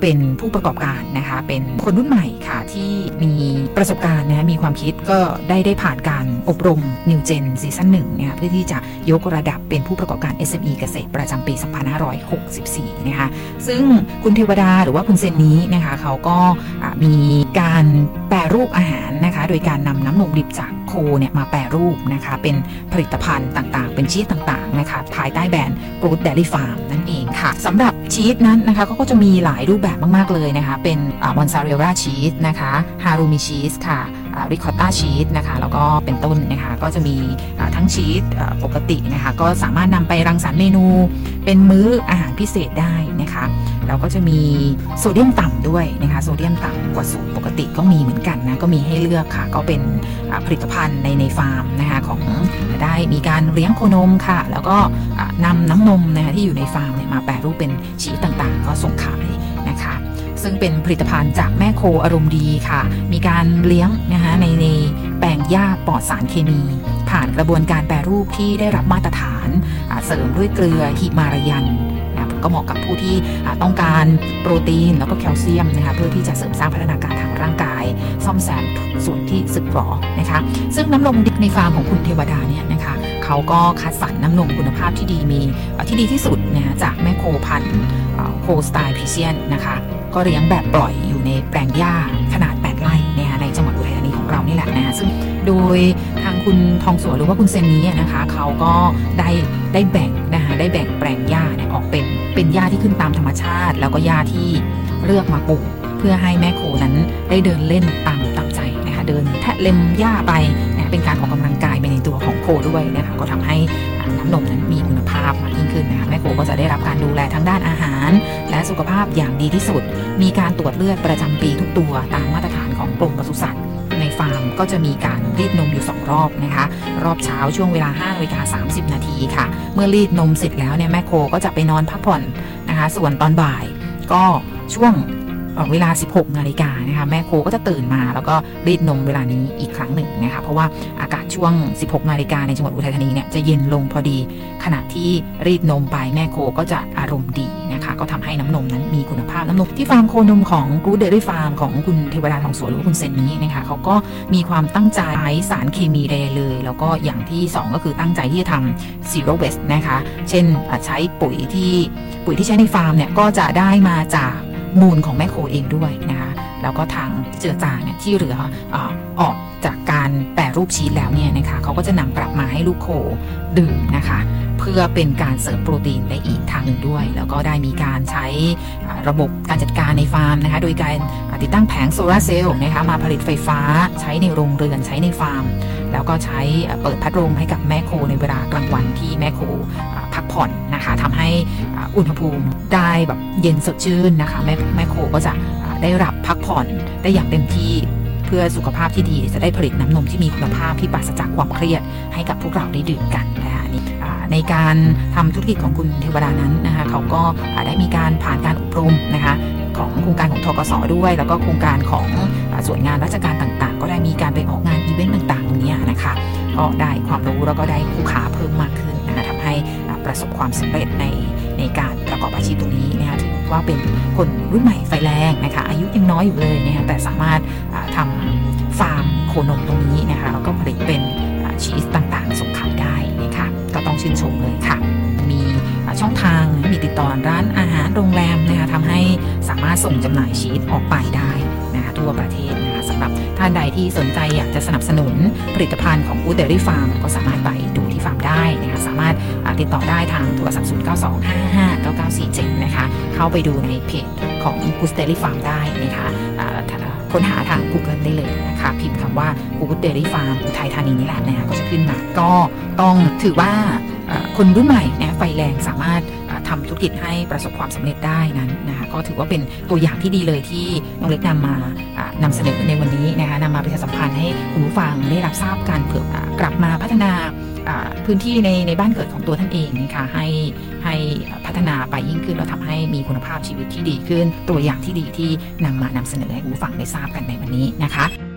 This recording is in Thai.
เป็นผู้ประกอบการนะคะ เป็นคนรุ่นใหม่ค่ะที่มีประสบการณ์นะมีความคิดก็ได้ได้ผ่านการอบรม New Gen ซีซั่นหนึ่งเนี่ยเพื่อที่จะยกระดับเป็นผู้ประกอบการ SME เกษตรประจำปี 2564 นะคะ ซึ่งคุณเทวดาหรือว่าคุณเซนนี้นะคะเขาก็มีการแปรรูปอาหารนะคะ โดยการนำน้ำนมดิบจากโคเนี่ยมาแปรรูปนะคะเป็นผลิตภัณฑ์ต่างๆ เป็นชีสต่างๆนะคะภายใต้แบรนด์ Good Dairy Farm นั่นเองค่ะ สำหรับชีสนั้นนะคะก็จะมีหลายรูปแบบมาก ๆ เลยนะคะ เป็นmozzarella ชีสนะคะ halloumi ชีสค่ะ ricotta ชีสนะคะแล้วก็เป็นต้นนะคะก็จะมีทั้งชีสปกตินะคะก็สามารถนำไปรังสรรค์เมนู เป็นมื้ออาหารพิเศษได้นะคะแล้วก็จะมีโซเดียมต่ำด้วยนะคะโซเดียมต่ำกว่าสูตรปกติก็มีเหมือนกันนะก็มีให้เลือกค่ะ ก็เป็นผลิตภัณฑ์ในในฟาร์มนะคะของได้มีการเลี้ยงโคนมค่ะ แล้วก็นำน้ำนมนะคะที่อยู่ในฟาร์มเนี่ยมาแปรรูปเป็นชีสต่างๆ ก็ส่งขาย ซึ่งเป็นผลิตภัณฑ์จากแม่โคอารมณ์ดีค่ะ มีการเลี้ยงนะคะในในแปลงหญ้าปลอดสารเคมี ผ่านกระบวนการแปรรูปที่ได้รับมาตรฐานเสริมด้วยเกลือหิมารายันก็เหมาะกับผู้ที่ต้องการโปรตีนแล้วก็แคลเซียมนะคะเพื่อที่จะเสริมสร้างพัฒนาการทางร่างกาย ซ่อมแซมส่วนที่สึกหรอนะคะซึ่งน้ำนมดิบในฟาร์มของคุณเทวดาเนี่ยนะคะเขาก็คัดสรรน้ำนมคุณภาพที่ดีมีที่ดีที่สุดนะจากแม่โคพันโคสไตล์พิเซียนนะคะ ก็เลี้ยงแบบปล่อยอยู่ในแปลงหญ้าขนาด 8 ไร่นะคะในจังหวัดอุทัยธานีของเรานี่แหละนะคะซึ่งโดยทางคุณทองสวนหรือว่าคุณเซนนี้นะคะเขาก็ได้ได้แบ่งนะคะได้แบ่งแปลงหญ้าเนี่ยออกเป็นเป็นหญ้าที่ขึ้นตามธรรมชาติ แล้วก็หญ้าที่เลือกมาปลูกเพื่อให้แม่โคนั้นได้เดินเล่นตามตามใจนะคะเดินแทะเล็มหญ้าไป เป็นการออกกำลังกายไปในตัวของโคด้วยนะคะก็ทำให้น้ำนมนั้นมีคุณภาพมากยิ่งขึ้นนะคะแม่โคก็จะได้รับการดูแลทั้งด้านอาหาร และสุขภาพอย่างดีที่สุด มีการตรวจเลือดประจำปีทุกตัวตามมาตรฐานของกรมปศุสัตว์ในฟาร์มก็จะมีการรีดนมอยู่ 2 รอบนะคะ รอบเช้าช่วงเวลา5นาฬิกา30 นาทีค่ะ เมื่อรีดนมเสร็จแล้วเนี่ยแม่โคก็จะไปนอนพักผ่อนนะคะ ส่วนตอนบ่ายก็ช่วง เวลา 16 นาฬิกานะคะแม่โคก็จะตื่นมา แล้วก็รีดนมเวลานี้อีกครั้งหนึ่งนะคะเพราะว่าอากาศช่วง 16 นาฬิกาในจังหวัดอุทัยธานีเนี่ยจะเย็นลงพอดี ขณะที่รีดนมไปแม่โคก็จะอารมณ์ดีนะคะก็ทำให้น้ำนมนั้นมีคุณภาพน้ำนมที่ฟาร์มโคนมของกรูเดอรี่ฟาร์มของคุณเทวดาทองสวนหรือคุณเซนนี้นะคะเขาก็มีความตั้งใจใช้สารเคมีแดเลย แล้วก็อย่างที่ 2 ก็คือตั้งใจที่จะทำ zero waste นะคะเช่นใช้ปุ๋ยที่ปุ๋ยที่ใช้ในฟาร์มเนี่ยก็จะได้มาจาก มูลของแม่โคเองด้วยนะคะแล้วก็ทางเจือจางเนี่ยที่เหลือออกจากการแปรรูปชีสแล้วเนี่ยนะคะเขาก็จะนำกลับมาให้ลูกโคดื่มนะคะ เพื่อเป็นการเสริมโปรตีนได้อีกทางหนึ่งด้วย แล้วก็ได้มีการใช้ระบบการจัดการในฟาร์มนะคะ โดยการติดตั้งแผงโซลาร์เซลล์นะคะมาผลิตไฟฟ้าใช้ในโรงเรือนใช้ในฟาร์ม แล้วก็ใช้เปิดพัดลมให้กับแม่โคในเวลากลางวันที่แม่โคพักผ่อนนะคะทำให้อุณหภูมิได้แบบเย็นสดชื่นนะคะแม่แม่โคก็จะได้รับพักผ่อนได้อย่างเต็มที่เพื่อสุขภาพที่ดีจะได้ผลิตน้ำนมที่มีคุณภาพที่ปราศจากความเครียดให้กับพวกเราได้ดื่มกันนะคะนี่ในการทำธุรกิจของคุณเทวดานั้นนะคะเขาก็ได้มีการผ่านการอบรมนะคะ ของโครงการของทกศด้วย แล้วก็โครงการของส่วนงานราชการต่างๆ ก็ได้มีการไปออกงานอีเวนต์ต่างๆตรงนี้นะคะก็ได้ความรู้แล้วก็ได้คู่ค้าเพิ่มมากขึ้นนะคะทำให้ประสบความสำเร็จในในการประกอบอาชีพตรงนี้นะคะถือว่าเป็นคนรุ่นใหม่ไฟแรงนะคะอายุยังน้อยอยู่เลยนะคะแต่สามารถทำฟาร์มโคนมตรงนี้นะคะแล้วก็ผลิตเป็นชีสต่างๆส่งขายได้นะคะก็ต้องชื่นชมเลยค่ะ มีช่องทาง ติดต่อร้านอาหารโรงแรมนะคะทำให้สามารถส่งจำหน่ายชีสออกไปได้นะคะทั่วประเทศนะคะสำหรับท่านใดที่สนใจอยากจะสนับสนุนผลิตภัณฑ์ของ Good Dairy Farm ก็สามารถไปดูที่ฟาร์มได้นะคะสามารถติดต่อได้ทางโทรศัพท์0 9 2 5 5 9 9 4 7นะคะเข้าไปดูในเพจของ Good Dairy Farm ได้นะคะค้นหาทาง Google ได้เลยนะคะพิมพ์คำว่า Good Dairy Farm อุทัยธานีนี่แหละนะคะก็จะขึ้นมาก็ต้องถือว่า คนรุ่นใหม่เนี่ยไฟแรงสามารถทำธุรกิจให้ประสบความสำเร็จได้นั้นนะคะก็ถือว่าเป็นตัวอย่างที่ดีเลยที่น้องเล็กนำมานำเสนอในวันนี้นะคะนำมาประชาสัมพันธ์ให้คุณผู้ฟังได้รับทราบการเผื่อกลับมาพัฒนาพื้นที่ในในบ้านเกิดของตัวท่านเองนะคะให้ให้พัฒนาไปยิ่งขึ้นแล้วทำให้มีคุณภาพชีวิตที่ดีขึ้น ตัวอย่างที่ดีที่นำมานำเสนอให้คุณผู้ฟังได้ทราบกันในวันนี้นะคะ